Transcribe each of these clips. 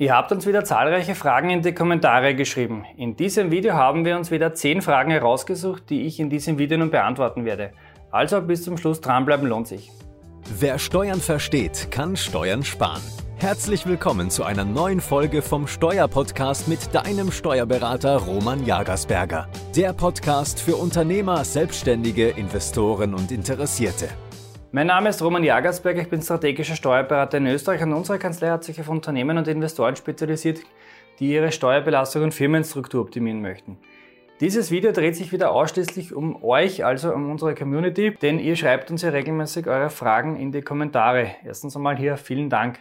Ihr habt uns wieder zahlreiche Fragen in die Kommentare geschrieben. In diesem Video haben wir uns wieder 10 Fragen herausgesucht, die ich in diesem Video nun beantworten werde. Also bis zum Schluss dranbleiben lohnt sich. Wer Steuern versteht, kann Steuern sparen. Herzlich willkommen zu einer neuen Folge vom Steuerpodcast mit deinem Steuerberater Roman Jagersberger. Der Podcast für Unternehmer, Selbstständige, Investoren und Interessierte. Mein Name ist Roman Jagersberger, ich bin strategischer Steuerberater in Österreich und unsere Kanzlei hat sich auf Unternehmen und Investoren spezialisiert, die ihre Steuerbelastung und Firmenstruktur optimieren möchten. Dieses Video dreht sich wieder ausschließlich um euch, also um unsere Community, denn ihr schreibt uns ja regelmäßig eure Fragen in die Kommentare. Erstens einmal hier vielen Dank.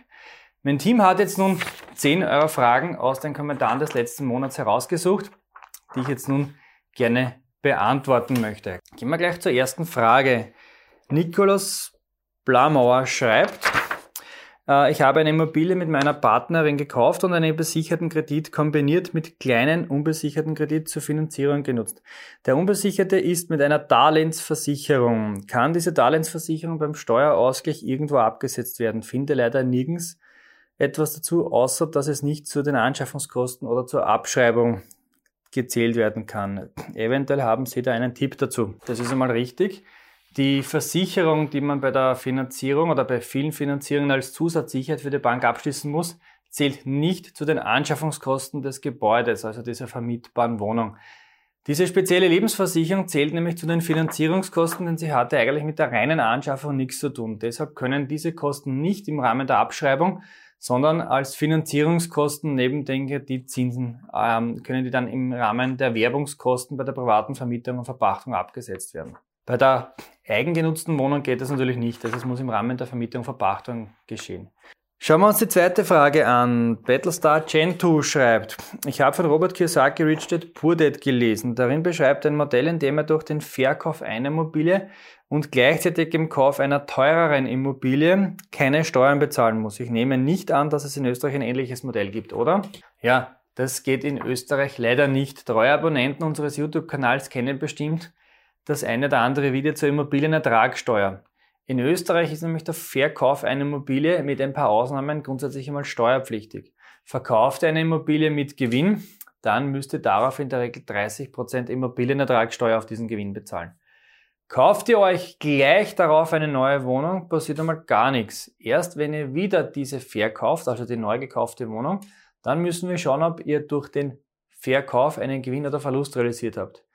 Mein Team hat jetzt nun 10 eurer Fragen aus den Kommentaren des letzten Monats herausgesucht, die ich jetzt nun gerne beantworten möchte. Gehen wir gleich zur ersten Frage. Nikolaus Blamauer schreibt, äh, ich habe eine Immobilie mit meiner Partnerin gekauft und einen besicherten Kredit kombiniert mit kleinen unbesicherten Kredit zur Finanzierung genutzt. Der unbesicherte ist mit einer Darlehensversicherung. Kann diese Darlehensversicherung beim Steuerausgleich irgendwo abgesetzt werden? Finde leider nirgends etwas dazu, außer dass es nicht zu den Anschaffungskosten oder zur Abschreibung gezählt werden kann. Eventuell haben Sie da einen Tipp dazu. Das ist einmal richtig. Die Versicherung, die man bei der Finanzierung oder bei vielen Finanzierungen als Zusatzsicherheit für die Bank abschließen muss, zählt nicht zu den Anschaffungskosten des Gebäudes, also dieser vermietbaren Wohnung. Diese spezielle Lebensversicherung zählt nämlich zu den Finanzierungskosten, denn sie hatte eigentlich mit der reinen Anschaffung nichts zu tun. Deshalb können diese Kosten nicht im Rahmen der Abschreibung, sondern als Finanzierungskosten neben den Kreditzinsen ähm, können die dann im Rahmen der Werbungskosten bei der privaten Vermietung und Verpachtung abgesetzt werden. Bei der eigengenutzten Wohnung geht das natürlich nicht. Also es muss im Rahmen der Vermietung und Verpachtung geschehen. Schauen wir uns die zweite Frage an. Battlestar Gen2 schreibt, ich habe von Robert Kiyosaki Rich Dad Poor Dad gelesen. Darin beschreibt ein Modell, in dem er durch den Verkauf einer Immobilie und gleichzeitig im Kauf einer teureren Immobilie keine Steuern bezahlen muss. Ich nehme nicht an, dass es in Österreich ein ähnliches Modell gibt, oder? Ja, das geht in Österreich leider nicht. Treue Abonnenten unseres YouTube-Kanals kennen bestimmt das eine oder andere Video zur Immobilienertragssteuer. In Österreich ist nämlich der Verkauf einer Immobilie mit ein paar Ausnahmen grundsätzlich einmal steuerpflichtig. Verkauft eine Immobilie mit Gewinn, dann müsst ihr darauf in der Regel 30% Immobilienertragssteuer auf diesen Gewinn bezahlen. Kauft ihr euch gleich darauf eine neue Wohnung, passiert einmal gar nichts. Erst wenn ihr wieder diese verkauft, also die neu gekaufte Wohnung, dann müssen wir schauen, ob ihr durch den Verkauf einen Gewinn oder Verlust realisiert habt.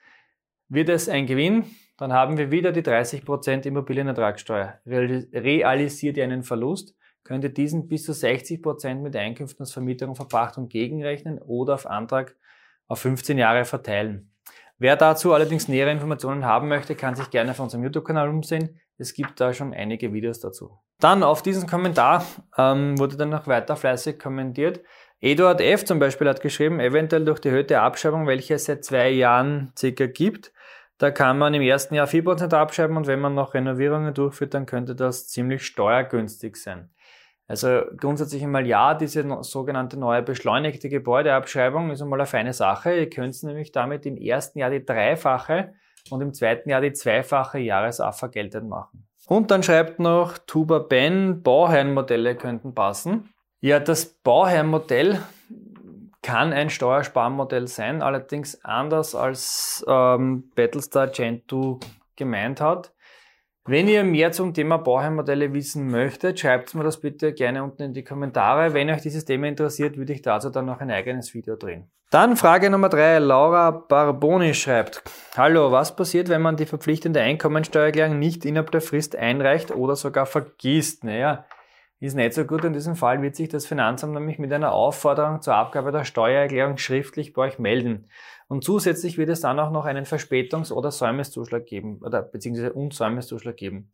Wird es ein Gewinn, dann haben wir wieder die 30% Immobilienertragssteuer. Realisiert ihr einen Verlust, könnt ihr diesen bis zu 60% mit Einkünften aus Vermietung und Verpachtung gegenrechnen oder auf Antrag auf 15 Jahre verteilen. Wer dazu allerdings nähere Informationen haben möchte, kann sich gerne auf unserem YouTube-Kanal umsehen. Es gibt da schon einige Videos dazu. Dann auf diesen Kommentar ähm, wurde dann noch weiter fleißig kommentiert. Eduard F. zum Beispiel hat geschrieben, eventuell durch die erhöhte Abschreibung, welche es seit zwei Jahren circa gibt, da kann man im ersten Jahr 4% abschreiben und wenn man noch Renovierungen durchführt, dann könnte das ziemlich steuergünstig sein. Also grundsätzlich einmal ja, diese sogenannte neue beschleunigte Gebäudeabschreibung ist einmal eine feine Sache. Ihr könnt nämlich damit im ersten Jahr die dreifache und im zweiten Jahr die zweifache Jahresaffer geltend machen. Und dann schreibt noch Tuba Ben, Bauherrenmodelle könnten passen. Ja, das Bauherrenmodell kann ein Steuersparmodell sein, allerdings anders als ähm, Battlestar Gen 2 gemeint hat. Wenn ihr mehr zum Thema Bauherrmodelle wissen möchtet, schreibt mir das bitte gerne unten in die Kommentare. Wenn euch dieses Thema interessiert, würde ich dazu dann noch ein eigenes Video drehen. Dann Frage Nummer drei. Laura Barboni schreibt, Hallo, was passiert, wenn man die verpflichtende Einkommensteuererklärung nicht innerhalb der Frist einreicht oder sogar vergisst? Naja, ist nicht so gut. In diesem Fall wird sich das Finanzamt nämlich mit einer Aufforderung zur Abgabe der Steuererklärung schriftlich bei euch melden. Und zusätzlich wird es dann auch noch einen Verspätungs- oder Säumniszuschlag geben, oder beziehungsweise und Säumniszuschlag geben.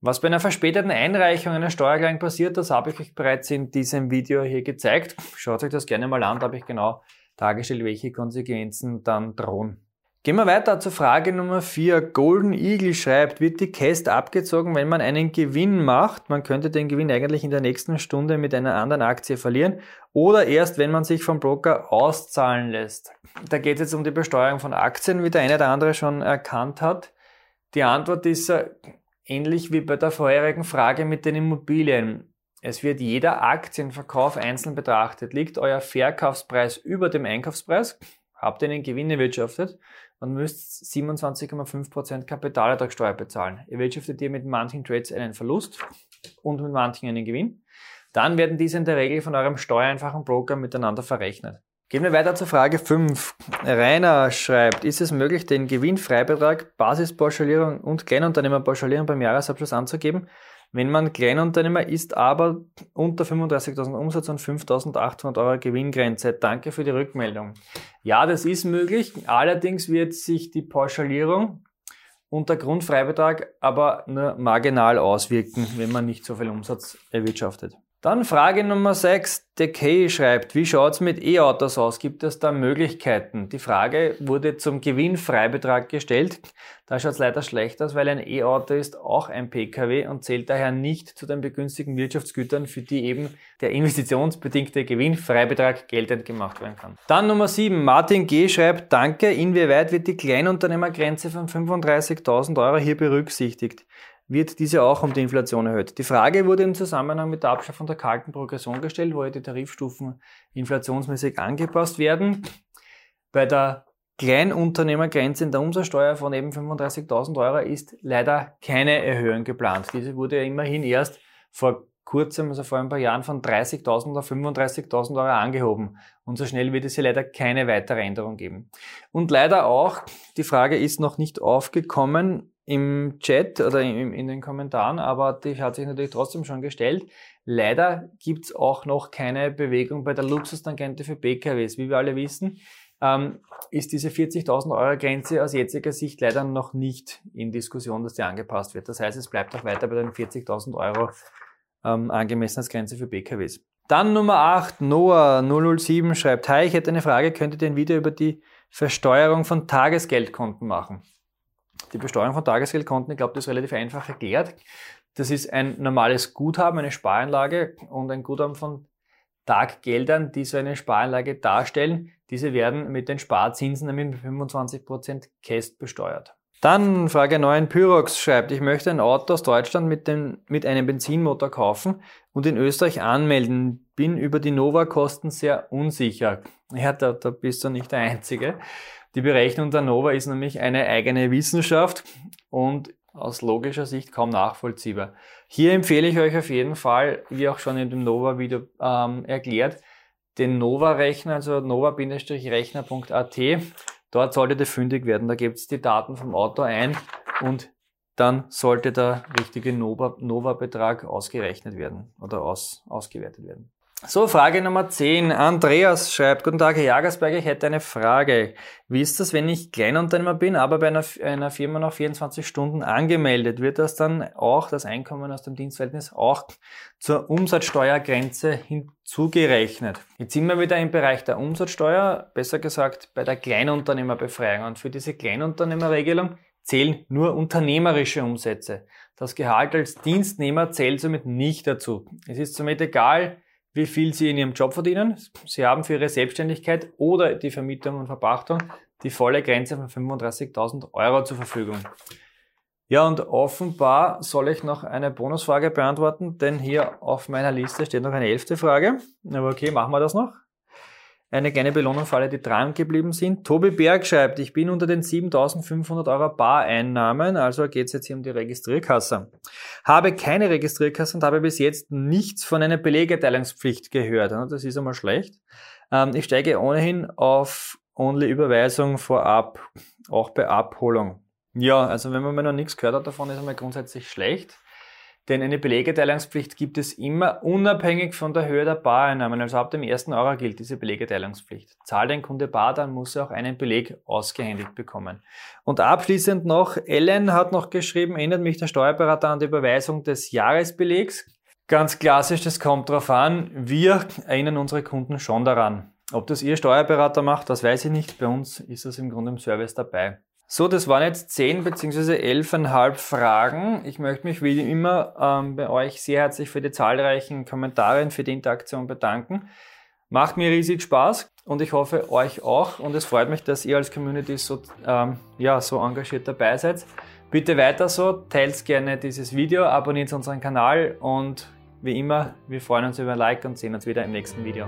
Was bei einer verspäteten Einreichung einer Steuererklärung passiert, das habe ich euch bereits in diesem Video hier gezeigt. Schaut euch das gerne mal an, da habe ich genau dargestellt, welche Konsequenzen dann drohen. Gehen wir weiter zur Frage Nummer 4. Golden Eagle schreibt, wird die Cast abgezogen, wenn man einen Gewinn macht? Man könnte den Gewinn eigentlich in der nächsten Stunde mit einer anderen Aktie verlieren oder erst, wenn man sich vom Broker auszahlen lässt. Da geht es jetzt um die Besteuerung von Aktien, wie der eine oder andere schon erkannt hat. Die Antwort ist ähnlich wie bei der vorherigen Frage mit den Immobilien. Es wird jeder Aktienverkauf einzeln betrachtet. Liegt euer Verkaufspreis über dem Einkaufspreis, habt ihr einen Gewinn erwirtschaftet und müsst 27,5% Kapitalertragssteuer bezahlen. Erwirtschaftet ihr mit manchen Trades einen Verlust und mit manchen einen Gewinn, dann werden diese in der Regel von eurem steuereinfachen Broker miteinander verrechnet. Gehen wir weiter zur Frage 5. Rainer schreibt, ist es möglich, den Gewinnfreibetrag, Basispauschalierung und Kleinunternehmerpauschalierung beim Jahresabschluss anzugeben? Wenn man Kleinunternehmer ist, aber unter 35.000 Umsatz und 5.800 Euro Gewinngrenze. Danke für die Rückmeldung. Ja, das ist möglich. Allerdings wird sich die Pauschalierung und der Grundfreibetrag aber nur marginal auswirken, wenn man nicht so viel Umsatz erwirtschaftet. Dann Frage Nummer 6. Decay schreibt, wie schaut's mit E-Autos aus? Gibt es da Möglichkeiten? Die Frage wurde zum Gewinnfreibetrag gestellt. Da schaut's leider schlecht aus, weil ein E-Auto ist auch ein Pkw und zählt daher nicht zu den begünstigten Wirtschaftsgütern, für die eben der investitionsbedingte Gewinnfreibetrag geltend gemacht werden kann. Dann Nummer 7. Martin G. schreibt, danke, inwieweit wird die Kleinunternehmergrenze von 35.000 Euro hier berücksichtigt? Wird diese auch um die Inflation erhöht. Die Frage wurde im Zusammenhang mit der Abschaffung der kalten Progression gestellt, wo ja die Tarifstufen inflationsmäßig angepasst werden. Bei der Kleinunternehmergrenze in der Umsatzsteuer von eben 35.000 Euro ist leider keine Erhöhung geplant. Diese wurde ja immerhin erst vor kurzem, also vor ein paar Jahren, von 30.000 auf 35.000 Euro angehoben. Und so schnell wird es hier leider keine weitere Änderung geben. Und leider auch, die Frage ist noch nicht aufgekommen, im Chat oder in, in den Kommentaren, aber die hat sich natürlich trotzdem schon gestellt. Leider gibt's auch noch keine Bewegung bei der Luxustangente für PKWs. Wie wir alle wissen, ähm, ist diese 40.000 Euro Grenze aus jetziger Sicht leider noch nicht in Diskussion, dass die angepasst wird. Das heißt, es bleibt auch weiter bei den 40.000 Euro ähm, Angemessenheitsgrenze für PKWs. Dann Nummer 8, Noah 007 schreibt, Hi, ich hätte eine Frage, könntet ihr ein Video über die Versteuerung von Tagesgeldkonten machen? Die Besteuerung von Tagesgeldkonten, ich glaube, das ist relativ einfach erklärt. Das ist ein normales Guthaben, eine Sparanlage und ein Guthaben von Taggeldern, die so eine Sparanlage darstellen. Diese werden mit den Sparzinsen nämlich mit 25% Käst besteuert. Dann Frage 9. Pyrox schreibt, ich möchte ein Auto aus Deutschland mit, dem, mit einem Benzinmotor kaufen und in Österreich anmelden. Bin über die Nova-Kosten sehr unsicher. Ja, da, da bist du nicht der Einzige. Die Berechnung der Nova ist nämlich eine eigene Wissenschaft und aus logischer Sicht kaum nachvollziehbar. Hier empfehle ich euch auf jeden Fall, wie auch schon in dem Nova-Video ähm, erklärt, den Nova-Rechner, also nova-rechner.at. Dort solltet ihr fündig werden. Da gibt es die Daten vom Auto ein und dann sollte der richtige Nova-Betrag ausgerechnet werden oder aus, ausgewertet werden. So, Frage Nummer 10. Andreas schreibt, Guten Tag, Herr Jagersberger, ich hätte eine Frage. Wie ist das, wenn ich Kleinunternehmer bin, aber bei einer, einer Firma noch 24 Stunden angemeldet? Wird das dann auch, das Einkommen aus dem Dienstverhältnis, auch zur Umsatzsteuergrenze hinzugerechnet? Jetzt sind wir wieder im Bereich der Umsatzsteuer, besser gesagt bei der Kleinunternehmerbefreiung. Und für diese Kleinunternehmerregelung zählen nur unternehmerische Umsätze. Das Gehalt als Dienstnehmer zählt somit nicht dazu. Es ist somit egal, wie viel Sie in Ihrem Job verdienen. Sie haben für Ihre Selbstständigkeit oder die Vermietung und Verpachtung die volle Grenze von 35.000 Euro zur Verfügung. Ja, und offenbar soll ich noch eine Bonusfrage beantworten, denn hier auf meiner Liste steht noch eine elfte Frage. Aber okay, machen wir das noch eine kleine Belohnung für alle, die dran geblieben sind. Tobi Berg schreibt, ich bin unter den 7500 Euro Bareinnahmen, also geht es jetzt hier um die Registrierkasse. Habe keine Registrierkasse und habe bis jetzt nichts von einer Belegeteilungspflicht gehört. Das ist einmal schlecht. Ähm, ich steige ohnehin auf Only-Überweisung vorab, auch bei Abholung. Ja, also wenn man mal noch nichts gehört hat davon, ist einmal grundsätzlich schlecht. Denn eine Belegeteilungspflicht gibt es immer unabhängig von der Höhe der Bareinnahmen. Also ab dem ersten Euro gilt diese Belegeteilungspflicht. Zahlt ein Kunde Bar, dann muss er auch einen Beleg ausgehändigt bekommen. Und abschließend noch, Ellen hat noch geschrieben, erinnert mich der Steuerberater an die Überweisung des Jahresbelegs. Ganz klassisch, das kommt darauf an. Wir erinnern unsere Kunden schon daran. Ob das Ihr Steuerberater macht, das weiß ich nicht. Bei uns ist das im Grunde im Service dabei. So, das waren jetzt zehn beziehungsweise elfeinhalb Fragen. Ich möchte mich wie immer ähm, bei euch sehr herzlich für die zahlreichen Kommentare und für die Interaktion bedanken. Macht mir riesig Spaß und ich hoffe euch auch. Und es freut mich, dass ihr als Community so, ähm, ja, so engagiert dabei seid. Bitte weiter so, teilt gerne dieses Video, abonniert unseren Kanal und Wie immer, wir freuen uns über ein Like und sehen uns wieder im nächsten Video.